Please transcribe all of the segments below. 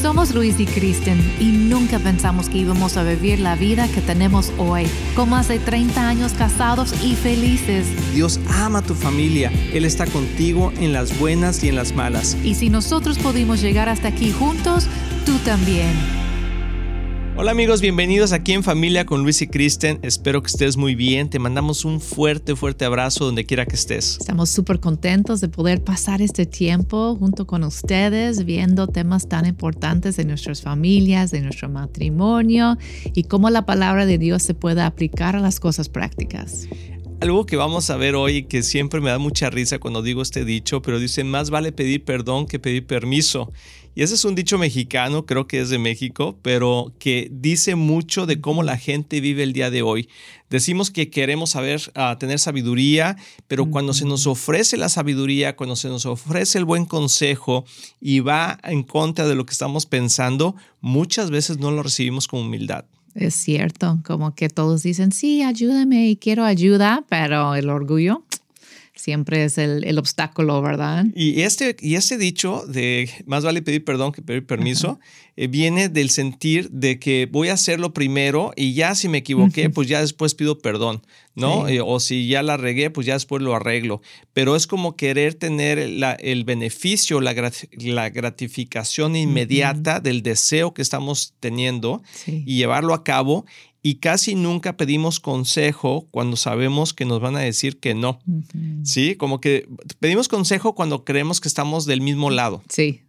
Somos Luis y Kristen y nunca pensamos que íbamos a vivir la vida que tenemos hoy, con más de 30 años casados y felices. Dios ama a tu familia, Él está contigo en las buenas y en las malas. Y si nosotros pudimos llegar hasta aquí juntos, tú también. Hola amigos, bienvenidos aquí en Familia con Luis y Kristen. Espero que estés muy bien. Te mandamos un fuerte, fuerte abrazo donde quiera que estés. Estamos súper contentos de poder pasar este tiempo junto con ustedes, viendo temas tan importantes de nuestras familias, de nuestro matrimonio y cómo la palabra de Dios se puede aplicar a las cosas prácticas. Algo que vamos a ver hoy que siempre me da mucha risa cuando digo este dicho, pero dice más vale pedir perdón que pedir permiso. Y ese es un dicho mexicano, creo que es de México, pero que dice mucho de cómo la gente vive el día de hoy. Decimos que queremos saber, uh, tener sabiduría, pero cuando se nos ofrece la sabiduría, cuando se nos ofrece el buen consejo y va en contra de lo que estamos pensando, muchas veces no lo recibimos con humildad. Es cierto, como que todos dicen, sí, ayúdame y quiero ayuda, pero el orgullo siempre es el, obstáculo, ¿verdad? Y este, y este dicho de más vale pedir perdón que pedir permiso viene del sentir de que voy a hacerlo primero y ya si me equivoqué, pues ya después pido perdón, ¿no? Eh, o si ya la regué, pues ya después lo arreglo. Pero es como querer tener el beneficio, la, la gratificación inmediata del deseo que estamos teniendo y llevarlo a cabo y casi nunca pedimos consejo cuando sabemos que nos van a decir que no. Sí, como que pedimos consejo cuando creemos que estamos del mismo lado. Sí.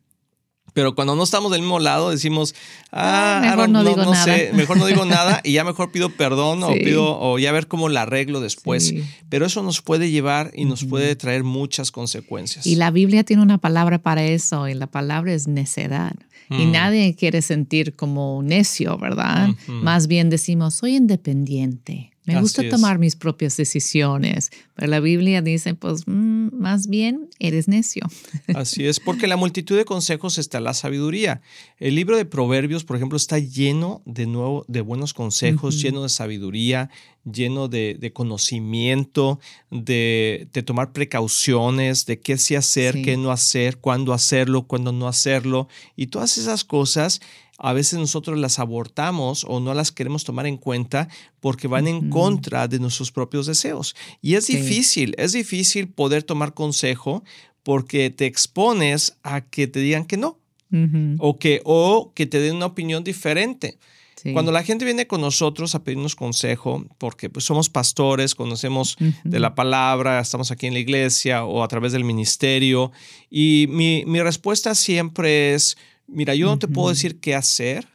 Pero cuando no estamos del mismo lado, decimos, ah, ah mejor no, digo nada. sé, mejor no digo nada y ya mejor pido perdón o pido, o ya ver cómo la arreglo después. Pero eso nos puede llevar y nos puede traer muchas consecuencias. Y la Biblia tiene una palabra para eso y la palabra es necedad. Y mm. nadie quiere sentir como necio, ¿verdad? Más bien decimos, soy independiente. Me gusta tomar mis propias decisiones, pero la Biblia dice, pues mm, más bien eres necio. Así es, porque la multitud de consejos está la sabiduría. El libro de Proverbios, por ejemplo, está lleno de nuevo de buenos consejos, lleno de sabiduría, lleno de, conocimiento, de, tomar precauciones, de qué sí hacer, qué no hacer, cuándo hacerlo, cuándo no hacerlo. Y todas esas cosas a veces nosotros las abortamos o no las queremos tomar en cuenta porque van en contra de nuestros propios deseos. Y es difícil, es difícil poder tomar consejo porque te expones a que te digan que no o, que, o que te den una opinión diferente. Cuando la gente viene con nosotros a pedirnos consejo, porque pues, somos pastores, conocemos de la palabra, estamos aquí en la iglesia o a través del ministerio, y mi, mi respuesta siempre es, mira, yo no te puedo decir qué hacer,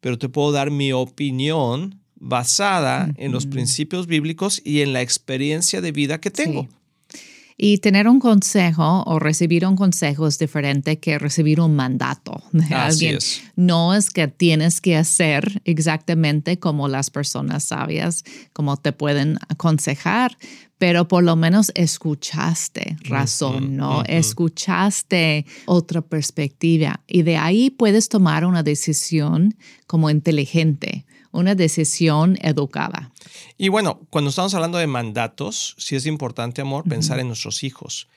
pero te puedo dar mi opinión basada en los principios bíblicos y en la experiencia de vida que tengo. Y tener un consejo o recibir un consejo es diferente que recibir un mandato de alguien. No es que tienes que hacer exactamente como las personas sabias, como te pueden aconsejar, pero por lo menos escuchaste razón, ¿no? Escuchaste otra perspectiva y de ahí puedes tomar una decisión como inteligente una decisión educada. Y bueno, cuando estamos hablando de mandatos, sí es importante, amor, pensar en nuestros hijos.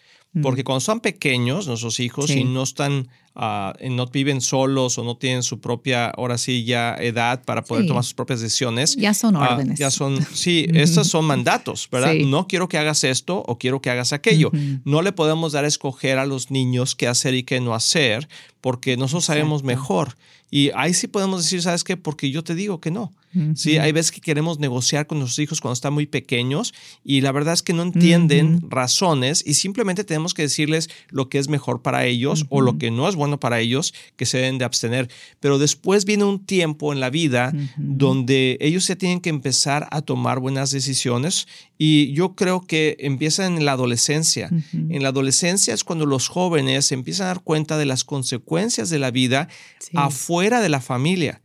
Porque cuando son pequeños, nuestros hijos, y no están, uh, no viven solos o no tienen su propia, ahora sí, ya edad para poder tomar sus propias decisiones. Ya son ah, órdenes. ya son, sí, estos son mandatos, ¿verdad? No quiero que hagas esto o quiero que hagas aquello. No le podemos dar a escoger a los niños qué hacer y qué no hacer, porque nosotros sabemos mejor. Y ahí sí podemos decir, ¿sabes qué? Porque yo te digo que no. Sí, hay veces que queremos negociar con nuestros hijos cuando están muy pequeños y la verdad es que no entienden razones y simplemente tenemos que decirles lo que es mejor para ellos o lo que no es bueno para ellos que se deben de abstener. Pero después viene un tiempo en la vida donde ellos se tienen que empezar a tomar buenas decisiones y yo creo que empiezan en la adolescencia. En la adolescencia es cuando los jóvenes empiezan a dar cuenta de las consecuencias de la vida afuera de la familia.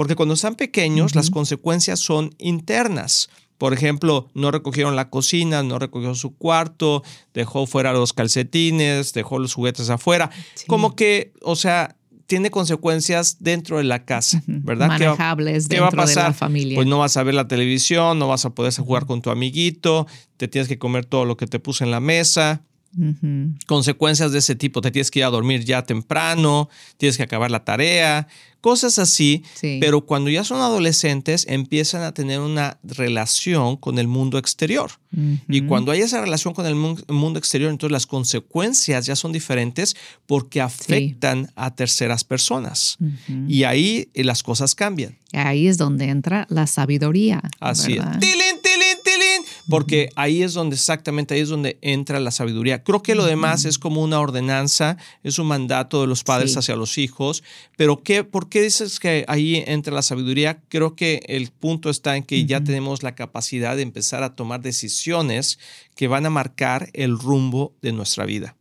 Porque cuando están pequeños, las consecuencias son internas. Por ejemplo, no recogieron la cocina, no recogió su cuarto, dejó fuera los calcetines, dejó los juguetes afuera. Como que, o sea, tiene consecuencias dentro de la casa, ¿verdad? Manejables ¿Qué va, dentro de la familia. Pues no vas a ver la televisión, no vas a poder jugar con tu amiguito, te tienes que comer todo lo que te puse en la mesa. Consecuencias de ese tipo, te tienes que ir a dormir ya temprano, tienes que acabar la tarea, cosas así. Pero cuando ya son adolescentes, empiezan a tener una relación con el mundo exterior. Y cuando hay esa relación con el mundo exterior, entonces las consecuencias ya son diferentes porque afectan a terceras personas. Y ahí las cosas cambian. Ahí es donde entra la sabiduría. Así es porque ahí es donde exactamente, ahí es donde entra la sabiduría. Creo que lo demás es como una ordenanza, es un mandato de los padres hacia los hijos, pero ¿qué, ¿por qué dices que ahí entra la sabiduría? Creo que el punto está en que ya tenemos la capacidad de empezar a tomar decisiones que van a marcar el rumbo de nuestra vida.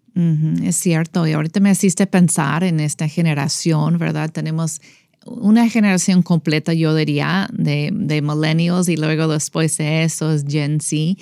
Es cierto, y ahorita me hiciste pensar en esta generación, ¿verdad? Tenemos una generación completa, yo diría, de, de millennials y luego después de eso es Gen Z,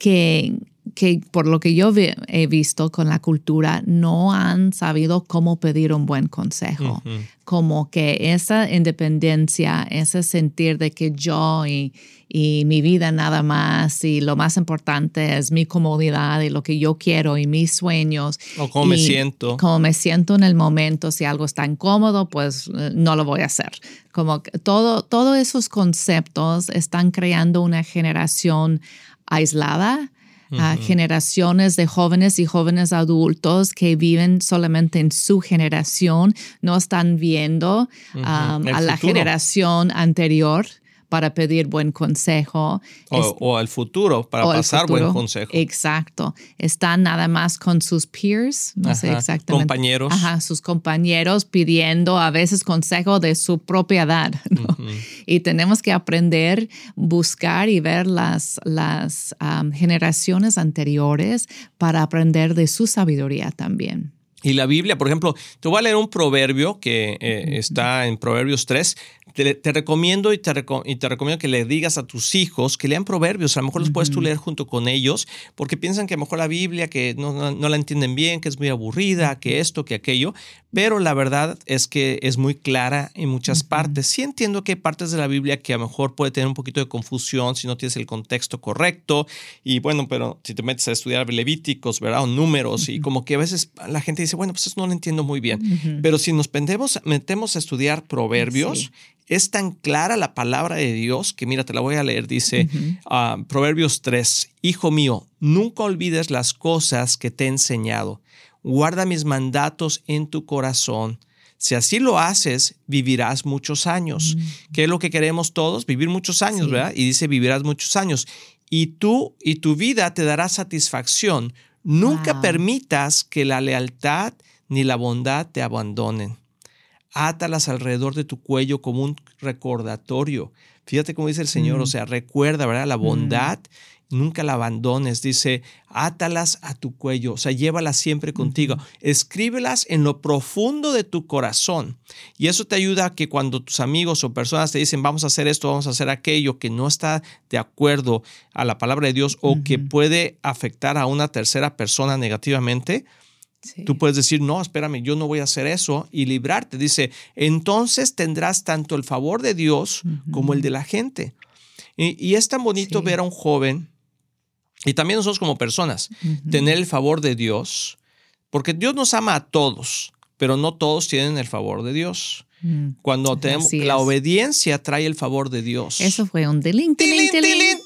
que, que por lo que yo he visto con la cultura, no han sabido cómo pedir un buen consejo. Como que esa independencia, ese sentir de que yo y, y, mi vida nada más y lo más importante es mi comodidad y lo que yo quiero y mis sueños. O cómo me siento. Cómo me siento en el momento. Si algo está incómodo, pues eh, no lo voy a hacer. Como que todo, todos esos conceptos están creando una generación aislada a generaciones de jóvenes y jóvenes adultos que viven solamente en su generación, no están viendo a la generación anterior para pedir buen consejo. O, al futuro, para pasar buen consejo. Exacto. Están nada más con sus peers, no sé exactamente. Compañeros. Ajá, sus compañeros pidiendo a veces consejo de su propia edad. Y tenemos que aprender, buscar y ver las, las generaciones anteriores para aprender de su sabiduría también. Y la Biblia, por ejemplo, te voy a leer un proverbio que eh, está en Proverbios 3 te, recomiendo y te, y te, recomiendo que le digas a tus hijos que lean proverbios. A lo mejor los puedes tú leer junto con ellos porque piensan que a lo mejor la Biblia, que no, no, la entienden bien, que es muy aburrida, que esto, que aquello. Pero la verdad es que es muy clara en muchas partes. Sí entiendo que hay partes de la Biblia que a lo mejor puede tener un poquito de confusión si no tienes el contexto correcto. Y bueno, pero si te metes a estudiar Levíticos, ¿verdad? O números y como que a veces la gente dice, bueno, pues eso no lo entiendo muy bien. Pero si nos metemos, metemos a estudiar proverbios, es tan clara la palabra de Dios que mira, te la voy a leer, dice ah, Proverbios 3, Hijo mío, nunca olvides las cosas que te he enseñado, guarda mis mandatos en tu corazón. Si así lo haces, vivirás muchos años. ¿Qué es lo que queremos todos? Vivir muchos años, ¿verdad? Y dice, vivirás muchos años. Y tú y tu vida te dará satisfacción. Nunca permitas que la lealtad ni la bondad te abandonen átalas alrededor de tu cuello como un recordatorio. Fíjate cómo dice el Señor, o mm. sea, recuerda, ¿verdad? La bondad, nunca la abandones. Dice, átalas a tu cuello, o sea, llévalas siempre contigo. Escríbelas en lo profundo de tu corazón. Y eso te ayuda a que cuando tus amigos o personas te dicen, vamos a hacer esto, vamos a hacer aquello, que no está de acuerdo a la palabra de Dios o que puede afectar a una tercera persona negativamente, Tú puedes decir, no, espérame, yo no voy a hacer eso y librarte. Dice, entonces tendrás tanto el favor de Dios como el de la gente. Y, es tan bonito ver a un joven, y también nosotros como personas, tener el favor de Dios, porque Dios nos ama a todos, pero no todos tienen el favor de Dios. Mm. Cuando tenemos la obediencia trae el favor de Dios. Eso fue un tilín, tilín, tilín.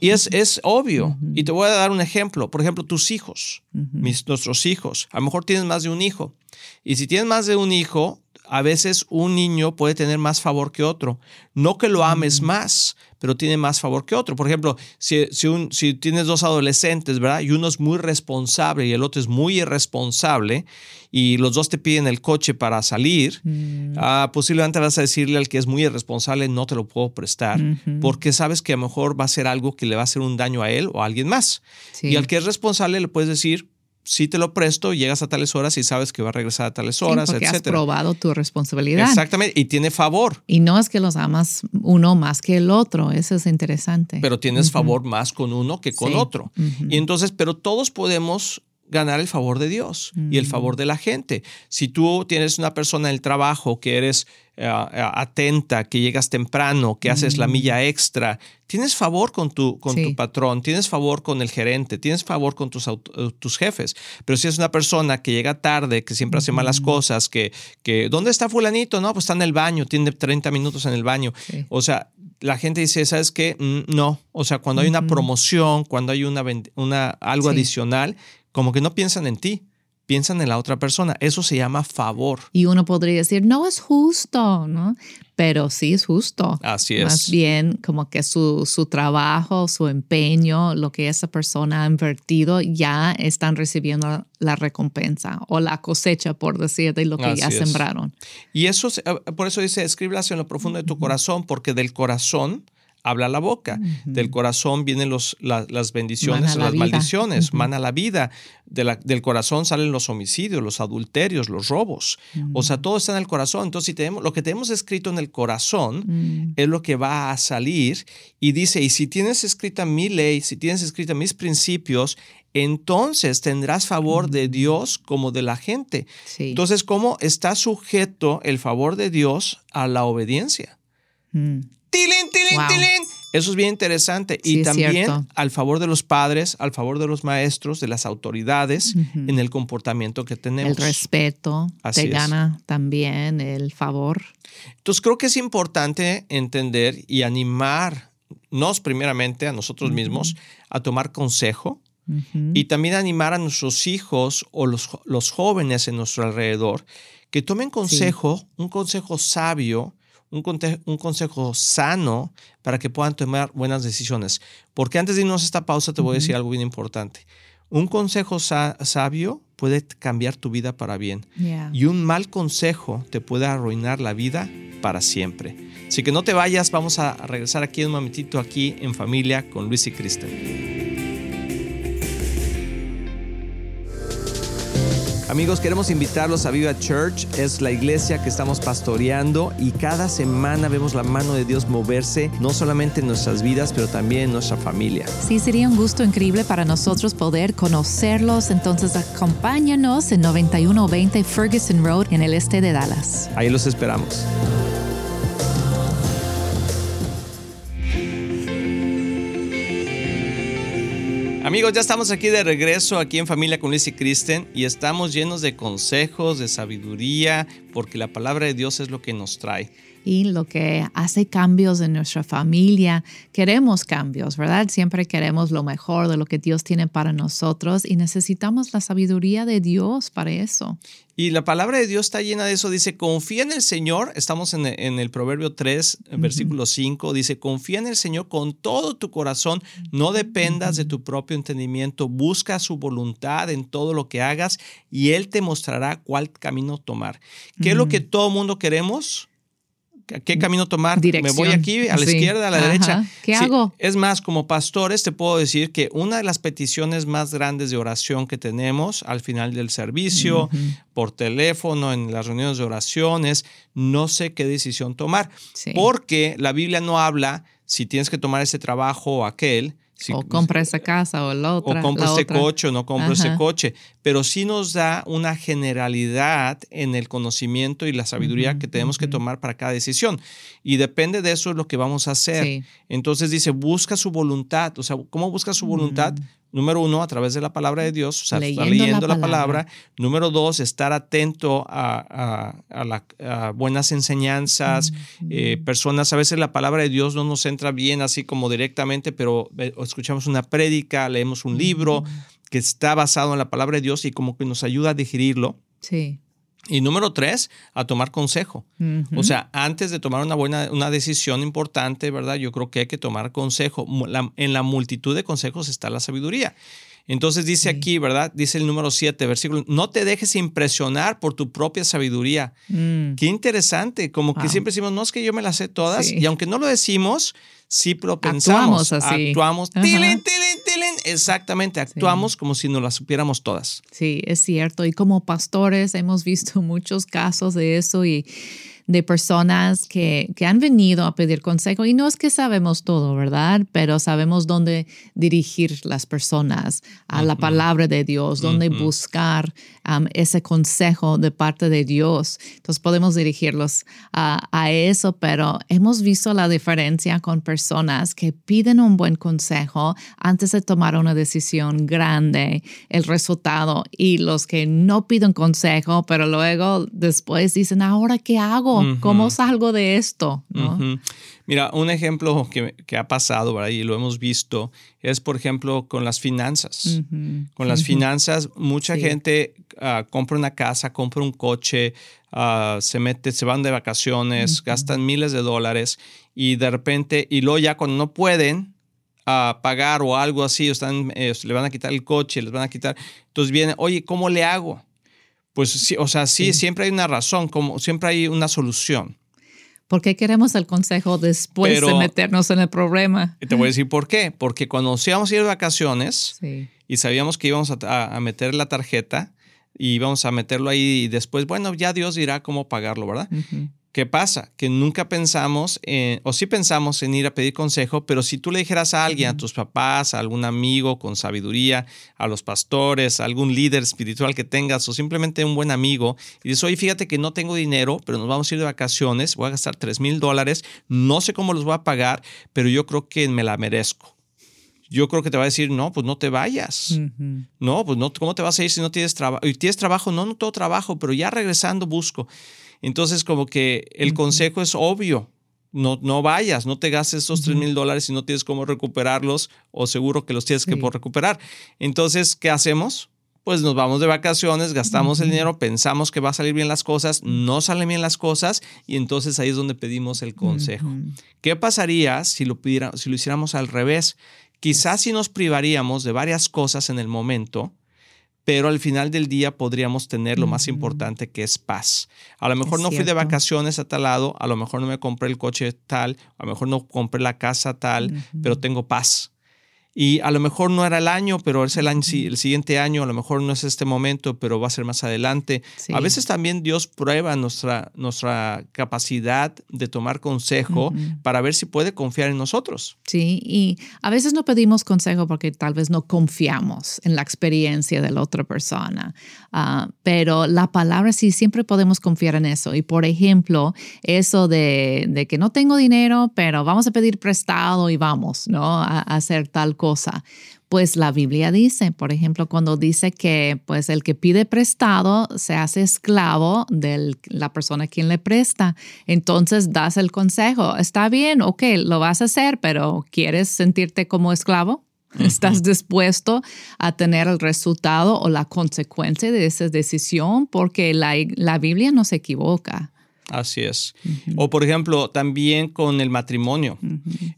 Y es, es obvio. Y te voy a dar un ejemplo. Por ejemplo, tus hijos, mis, nuestros hijos. A lo mejor tienes más de un hijo. Y si tienes más de un hijo, a veces un niño puede tener más favor que otro. No que lo ames más, pero tiene más favor que otro. Por ejemplo, si, si, un, si, tienes dos adolescentes, ¿verdad? Y uno es muy responsable y el otro es muy irresponsable, y los dos te piden el coche para salir, mm. ah, posiblemente vas a decirle al que es muy irresponsable, no te lo puedo prestar, porque sabes que a lo mejor va a ser algo que le va a hacer un daño a él o a alguien más. Y al que es responsable le puedes decir, si te lo presto, llegas a tales horas y sabes que va a regresar a tales horas, sí, porque has probado tu responsabilidad. Exactamente, y tiene favor. Y no es que los amas uno más que el otro, eso es interesante. Pero tienes favor más con uno que con otro. Y entonces, pero todos podemos ganar el favor de Dios y el favor de la gente. Si tú tienes una persona en el trabajo que eres eh, eh, atenta, que llegas temprano, que haces la milla extra, tienes favor con tu, con tu patrón, tienes favor con el gerente, tienes favor con tus, eh, tus jefes. Pero si es una persona que llega tarde, que siempre hace malas cosas, que, que ¿dónde está fulanito? No, pues está en el baño, tiene 30 minutos en el baño. O sea, la gente dice, ¿sabes qué? Mm, no. O sea, cuando hay una promoción, cuando hay una, una algo adicional, como que no piensan en ti, piensan en la otra persona. Eso se llama favor. Y uno podría decir, no es justo, ¿no? Pero sí es justo. Así es. Más bien como que su, su trabajo, su empeño, lo que esa persona ha invertido, ya están recibiendo la recompensa o la cosecha, por decir, de lo que ya sembraron. Y eso, eh, por eso dice, escríbelas en lo profundo de tu corazón, porque del corazón habla la boca. Del corazón vienen los, las bendiciones, las maldiciones, mana la vida. del corazón salen los homicidios, los adulterios, los robos. O sea, todo está en el corazón. Entonces, si tenemos, lo que tenemos escrito en el corazón mm. es lo que va a salir. Y dice, y si tienes escrita mi ley, si tienes escrita mis principios, entonces tendrás favor de Dios como de la gente. Entonces, ¿cómo está sujeto el favor de Dios a la obediencia? Mm. ¡Tilín, tilín, tilín! Eso es bien interesante. y también al favor de los padres, al favor de los maestros, de las autoridades, en el comportamiento que tenemos. El respeto te gana también el favor. Entonces creo que es importante entender y animarnos primeramente a nosotros mismos a tomar consejo y también animar a nuestros hijos o los, los jóvenes en nuestro alrededor que tomen consejo, un consejo sabio, un, consejo sano para que puedan tomar buenas decisiones. Porque antes de irnos a esta pausa te voy a decir algo bien importante. Un consejo sabio puede cambiar tu vida para bien. Y un mal consejo te puede arruinar la vida para siempre. Así que no te vayas, vamos a regresar aquí un momentito aquí en familia con Luis y Kristen. Amigos, queremos invitarlos a Viva Church. Es la iglesia que estamos pastoreando y cada semana vemos la mano de Dios moverse, no solamente en nuestras vidas, pero también en nuestra familia. Sí, sería un gusto increíble para nosotros poder conocerlos. Entonces, acompáñanos en 9120 Ferguson Road en el este de Dallas. Ahí los esperamos. Amigos, ya estamos aquí de regreso, aquí en Familia con Luis y Kristen, y estamos llenos de consejos, de sabiduría, porque la palabra de Dios es lo que nos trae y lo que hace cambios en nuestra familia. Queremos cambios, ¿verdad? Siempre queremos lo mejor de lo que Dios tiene para nosotros y necesitamos la sabiduría de Dios para eso. Y la palabra de Dios está llena de eso. Dice, confía en el Señor. Estamos en, el Proverbio 3, versículo 5. Dice, confía en el Señor con todo tu corazón. No dependas de tu propio entendimiento. Busca su voluntad en todo lo que hagas y Él te mostrará cuál camino tomar. ¿Qué es lo que todo mundo queremos? Qué camino tomar. Me voy aquí, a la izquierda, a la derecha. ¿Qué hago? Es más, como pastores te puedo decir que una de las peticiones más grandes de oración que tenemos al final del servicio, por teléfono, en las reuniones de oraciones, no sé qué decisión tomar. Porque la Biblia no habla si tienes que tomar ese trabajo o aquel, o compra esa casa o la otra. O compra ese coche o no compra ese coche. Pero sí nos da una generalidad en el conocimiento y la sabiduría que tenemos que tomar para cada decisión. Y depende de eso es lo que vamos a hacer. Entonces dice, busca su voluntad. O sea, ¿cómo busca su voluntad? Número uno, a través de la palabra de Dios, o sea, leyendo, estar leyendo la, palabra. Número dos, estar atento a, a, buenas enseñanzas. Eh, personas, a veces la palabra de Dios no nos entra bien así como directamente, pero eh, escuchamos una prédica, leemos un libro que está basado en la palabra de Dios y como que nos ayuda a digerirlo. Sí. Y número tres, a tomar consejo. O sea, antes de tomar una buena una decisión importante, ¿verdad? Yo creo que hay que tomar consejo. en la multitud de consejos está la sabiduría. Entonces dice aquí, ¿verdad? Dice el número 7, versículo, no te dejes impresionar por tu propia sabiduría. Mm. Qué interesante, como que siempre decimos, no es que yo me las sé todas, y aunque no lo decimos, sí lo pensamos. Actuamos así. Actuamos. Exactamente, actuamos como si nos las supiéramos todas. Sí, es cierto. Y como pastores hemos visto muchos casos de eso y de personas que, que, han venido a pedir consejo y no es que sabemos todo, ¿verdad? Pero sabemos dónde dirigir las personas a la palabra de Dios, dónde buscar um, ese consejo de parte de Dios. Entonces podemos dirigirlos a, a eso, pero hemos visto la diferencia con personas que piden un buen consejo antes de tomar una decisión grande, el resultado, y los que no piden consejo, pero luego después dicen, ahora qué hago, cómo salgo de esto. Mira, un ejemplo que, que, ha pasado ¿verdad? y lo hemos visto es, por ejemplo, con las finanzas. Con las finanzas, mucha gente ah, compra una casa, compra un coche, ah, se mete, se van de vacaciones, gastan miles de dólares y de repente, y luego ya cuando no pueden, a pagar o algo así, o están, eh, le van a quitar el coche, les van a quitar. Entonces viene, oye, ¿cómo le hago? Pues sí, o sea, sí, siempre hay una razón, como siempre hay una solución. ¿Por qué queremos el consejo después de meternos en el problema? Te voy a decir por qué. Porque cuando íbamos a ir de vacaciones y sabíamos que íbamos a, meter la tarjeta y íbamos a meterlo ahí y después, bueno, ya Dios dirá cómo pagarlo, ¿verdad? ¿Qué pasa? Que nunca pensamos, o sí pensamos en ir a pedir consejo, pero si tú le dijeras a alguien, a tus papás, a algún amigo con sabiduría, a los pastores, a algún líder espiritual que tengas, o simplemente un buen amigo, y dices, oye, fíjate que no tengo dinero, pero nos vamos a ir de vacaciones, voy a gastar 3 mil dólares, no sé cómo los voy a pagar, pero yo creo que me la merezco yo creo que te va a decir, no, pues no te vayas. No, pues no, ¿cómo te vas a ir si no tienes trabajo? ¿Y tienes trabajo? No, no tengo trabajo, pero ya regresando busco. Entonces, como que el consejo es obvio. No, no vayas, no te gastes esos 3 mil dólares si no tienes cómo recuperarlos o seguro que los tienes que por recuperar. Entonces, ¿qué hacemos? Pues nos vamos de vacaciones, gastamos el dinero, pensamos que va a salir bien las cosas, no salen bien las cosas y entonces ahí es donde pedimos el consejo. ¿Qué pasaría si lo, si lo hiciéramos al revés? Quizás si nos privaríamos de varias cosas en el momento, pero al final del día podríamos tener lo más importante que es paz. A lo mejor no fui de vacaciones a tal lado, a lo mejor no me compré el coche tal, a lo mejor no compré la casa tal, pero tengo paz. Y a lo mejor no era el año, pero es el, año, el siguiente año, a lo mejor no es este momento, pero va a ser más adelante. A veces también Dios prueba nuestra, nuestra capacidad de tomar consejo para ver si puede confiar en nosotros. Sí, y a veces no pedimos consejo porque tal vez no confiamos en la experiencia de la otra persona, ah, pero la palabra sí, siempre podemos confiar en eso. Y por ejemplo, eso de, de, que no tengo dinero, pero vamos a pedir prestado y vamos, ¿no? A, a hacer tal cosa? Pues la Biblia dice, por ejemplo, cuando dice que pues el que pide prestado se hace esclavo de la persona a quien le presta. Entonces das el consejo, está bien, ok, lo vas a hacer, pero ¿quieres sentirte como esclavo? ¿Estás dispuesto a tener el resultado o la consecuencia de esa decisión? Porque la, la Biblia no se equivoca. Así es. O por ejemplo, también con el matrimonio.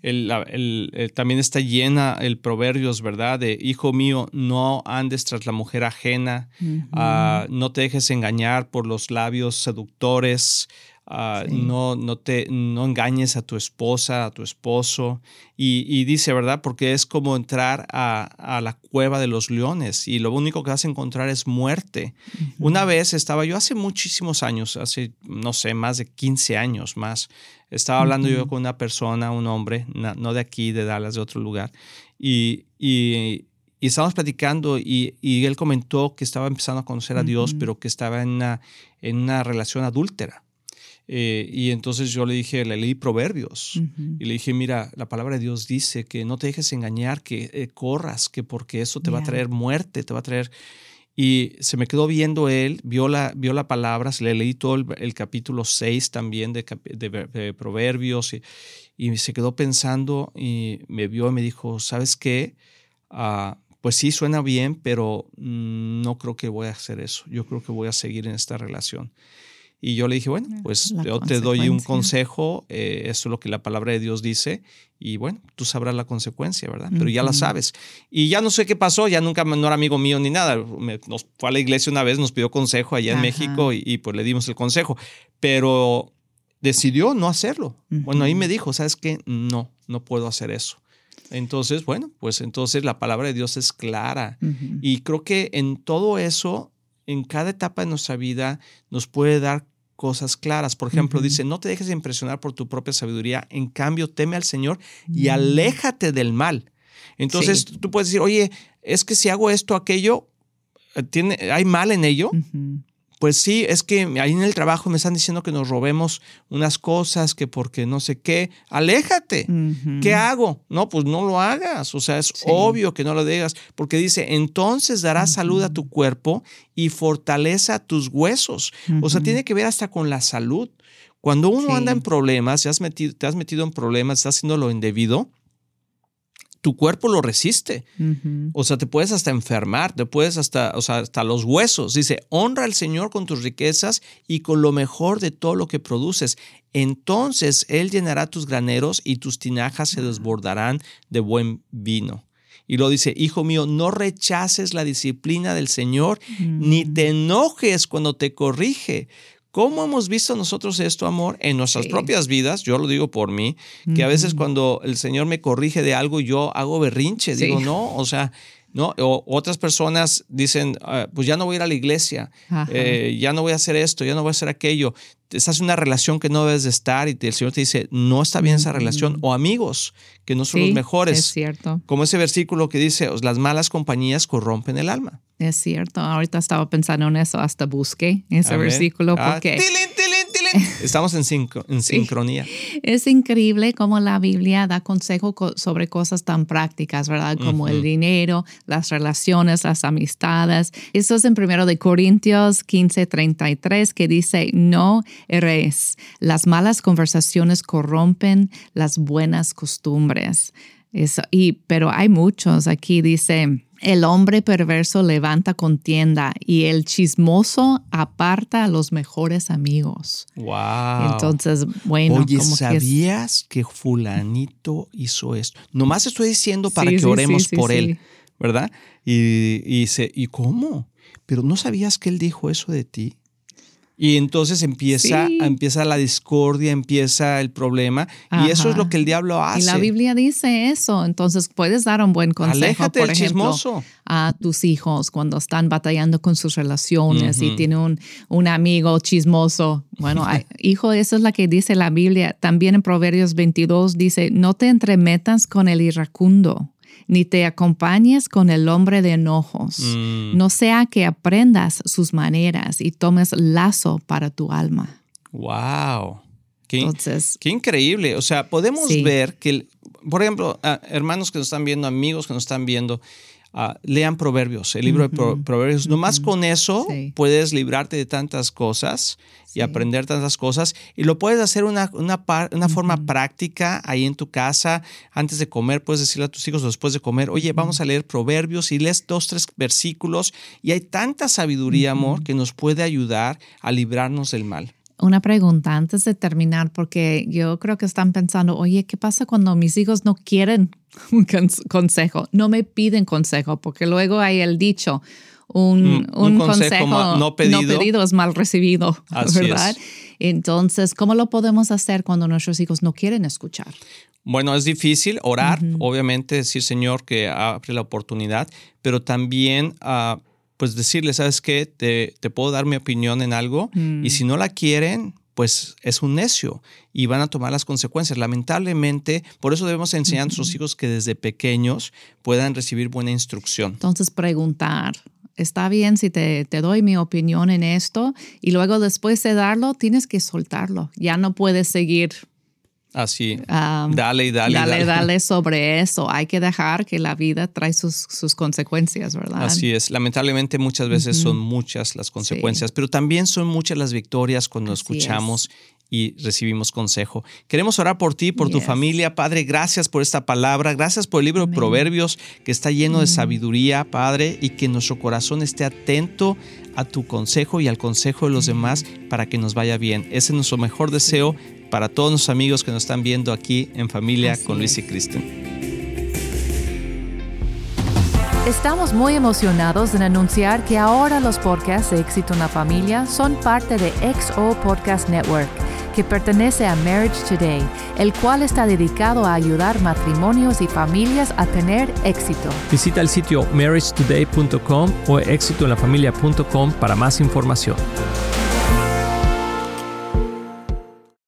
el, también está llena el proverbios, ¿verdad? De hijo mío, no andes tras la mujer ajena, ah, no te dejes engañar por los labios seductores, Ah, no, no, te, no engañes a tu esposa, a tu esposo. Y, dice, ¿verdad? Porque es como entrar a, la cueva de los leones y lo único que vas a encontrar es muerte. Una vez estaba yo hace muchísimos años, hace, no sé, más de 15 años más, estaba hablando yo con una persona, un hombre, no, de aquí, de Dallas, de otro lugar, y, y y estábamos platicando y, y, él comentó que estaba empezando a conocer a Dios, pero que estaba en una, en una relación adúltera. Eh, y entonces yo le dije, le leí Proverbios y le dije, mira, la palabra de Dios dice que no te dejes engañar, que eh, corras, que porque eso te va a traer muerte, te va a traer... Y se me quedó viendo él, vio la, vio la palabra, le leí todo el, capítulo 6 también de, de, Proverbios y, y, se quedó pensando y me vio y me dijo, ¿sabes qué? Ah, pues sí, suena bien, pero mm, no creo que voy a hacer eso. Yo creo que voy a seguir en esta relación. Y yo le dije, bueno, pues yo te doy un consejo, eh, eso es lo que la palabra de Dios dice, y bueno, tú sabrás la consecuencia, ¿verdad? Pero ya la sabes. Y ya no sé qué pasó, ya nunca no era amigo mío ni nada. nos fue a la iglesia una vez, nos pidió consejo allá en México y, pues le dimos el consejo, pero decidió no hacerlo. Bueno, ahí me dijo, ¿sabes qué? No, no puedo hacer eso. Entonces, bueno, pues entonces la palabra de Dios es clara. Y creo que en todo eso, en cada etapa de nuestra vida, nos puede dar cosas claras. Por ejemplo, dice, no te dejes impresionar por tu propia sabiduría, en cambio, teme al Señor y mm. aléjate del mal. Entonces, tú puedes decir, oye, es que si hago esto, aquello, eh, ¿tiene, ¿hay mal en ello? Pues sí, es que ahí en el trabajo me están diciendo que nos robemos unas cosas, que porque no sé qué. Aléjate. ¿Qué hago? No, pues no lo hagas. O sea, es obvio que no lo digas, porque dice, entonces darás salud a tu cuerpo y fortaleza a tus huesos. O sea, tiene que ver hasta con la salud. Cuando uno anda en problemas, te has, metido, te has metido en problemas, estás haciendo lo indebido, tu cuerpo lo resiste. O sea, te puedes hasta enfermar, te puedes hasta, o sea, hasta los huesos. Dice, honra al Señor con tus riquezas y con lo mejor de todo lo que produces. Entonces Él llenará tus graneros y tus tinajas se desbordarán de buen vino. Y lo dice, hijo mío, no rechaces la disciplina del Señor, ni te enojes cuando te corrige, ¿Cómo hemos visto nosotros esto, amor, en nuestras propias vidas? Yo lo digo por mí, que a veces cuando el Señor me corrige de algo, yo hago berrinche, digo, no, o sea, ¿no? O otras personas dicen, ah, pues ya no voy a ir a la iglesia, eh, ya no voy a hacer esto, ya no voy a hacer aquello. Estás en una relación que no debes de estar y el Señor te dice, no está bien esa relación. O amigos que no son los mejores. Es cierto. Como ese versículo que dice, las malas compañías corrompen el alma. Es cierto. Ahorita estaba pensando en eso, hasta busqué ese versículo ah, porque... Estamos en, sincronía. Es increíble cómo la Biblia da consejo sobre cosas tan prácticas, ¿verdad? Como el dinero, las relaciones, las amistades. Eso es en primero de Corintios 15, 33, que dice, no eres. Las malas conversaciones corrompen las buenas costumbres. Eso, y, pero hay muchos. Aquí dice, el hombre perverso levanta contienda y el chismoso aparta a los mejores amigos. Wow. Entonces, bueno. Oye, ¿sabías que, fulanito hizo esto? Nomás estoy diciendo para que oremos por él, ¿verdad? Y, y dice, ¿y cómo? Pero ¿no sabías que él dijo eso de ti? Y entonces empieza, empieza la discordia, empieza el problema. Y eso es lo que el diablo hace. Y la Biblia dice eso. Entonces puedes dar un buen consejo, por ejemplo, a tus hijos cuando están batallando con sus relaciones y tiene un, un, amigo chismoso. Bueno, hijo, eso es lo que dice la Biblia. También en Proverbios 22 dice, no te entremetas con el iracundo ni te acompañes con el hombre de enojos. Mm. No sea que aprendas sus maneras y tomes lazo para tu alma. Wow. Qué, qué increíble. O sea, podemos ver que, por ejemplo, hermanos que nos están viendo, amigos que nos están viendo, Ah, lean Proverbios, el libro de Proverbios. Nomás con eso puedes librarte de tantas cosas y aprender tantas cosas. Y lo puedes hacer una, una, una forma práctica ahí en tu casa. Antes de comer, puedes decirle a tus hijos después de comer, oye, vamos a leer Proverbios y lees dos, tres versículos. Y hay tanta sabiduría, amor, que nos puede ayudar a librarnos del mal una pregunta antes de terminar, porque yo creo que están pensando, oye, ¿qué pasa cuando mis hijos no quieren un consejo? No me piden consejo, porque luego hay el dicho, un, mm, consejo, no, pedido. es mal recibido, ¿verdad? Entonces, ¿cómo lo podemos hacer cuando nuestros hijos no quieren escuchar? Bueno, es difícil orar, obviamente decir, Señor, que abre la oportunidad, pero también... Uh, pues decirle, ¿sabes qué? Te, te puedo dar mi opinión en algo y mm. si no la quieren, pues es un necio y van a tomar las consecuencias. Lamentablemente, por eso debemos enseñar a nuestros hijos que desde pequeños puedan recibir buena instrucción. Entonces, preguntar, está bien si te, te, doy mi opinión en esto y luego después de darlo, tienes que soltarlo. Ya no puedes seguir Así, dale y dale. Dale, dale sobre eso. Hay que dejar que la vida trae sus, sus consecuencias, ¿verdad? Así es. Lamentablemente muchas veces son muchas las consecuencias, pero también son muchas las victorias cuando escuchamos y recibimos consejo. Queremos orar por ti, por tu familia. Padre, gracias por esta palabra. Gracias por el libro de Proverbios que está lleno de sabiduría, Padre, y que nuestro corazón esté atento a tu consejo y al consejo de los demás para que nos vaya bien. Ese es nuestro mejor deseo para todos los amigos que nos están viendo aquí en familia con Luis y Kristen. Estamos muy emocionados en anunciar que ahora los podcasts de Éxito en la Familia son parte de XO Podcast Network, que pertenece a Marriage Today, el cual está dedicado a ayudar matrimonios y familias a tener éxito. Visita el sitio marriagetoday.com o éxitoenlafamilia.com para más información.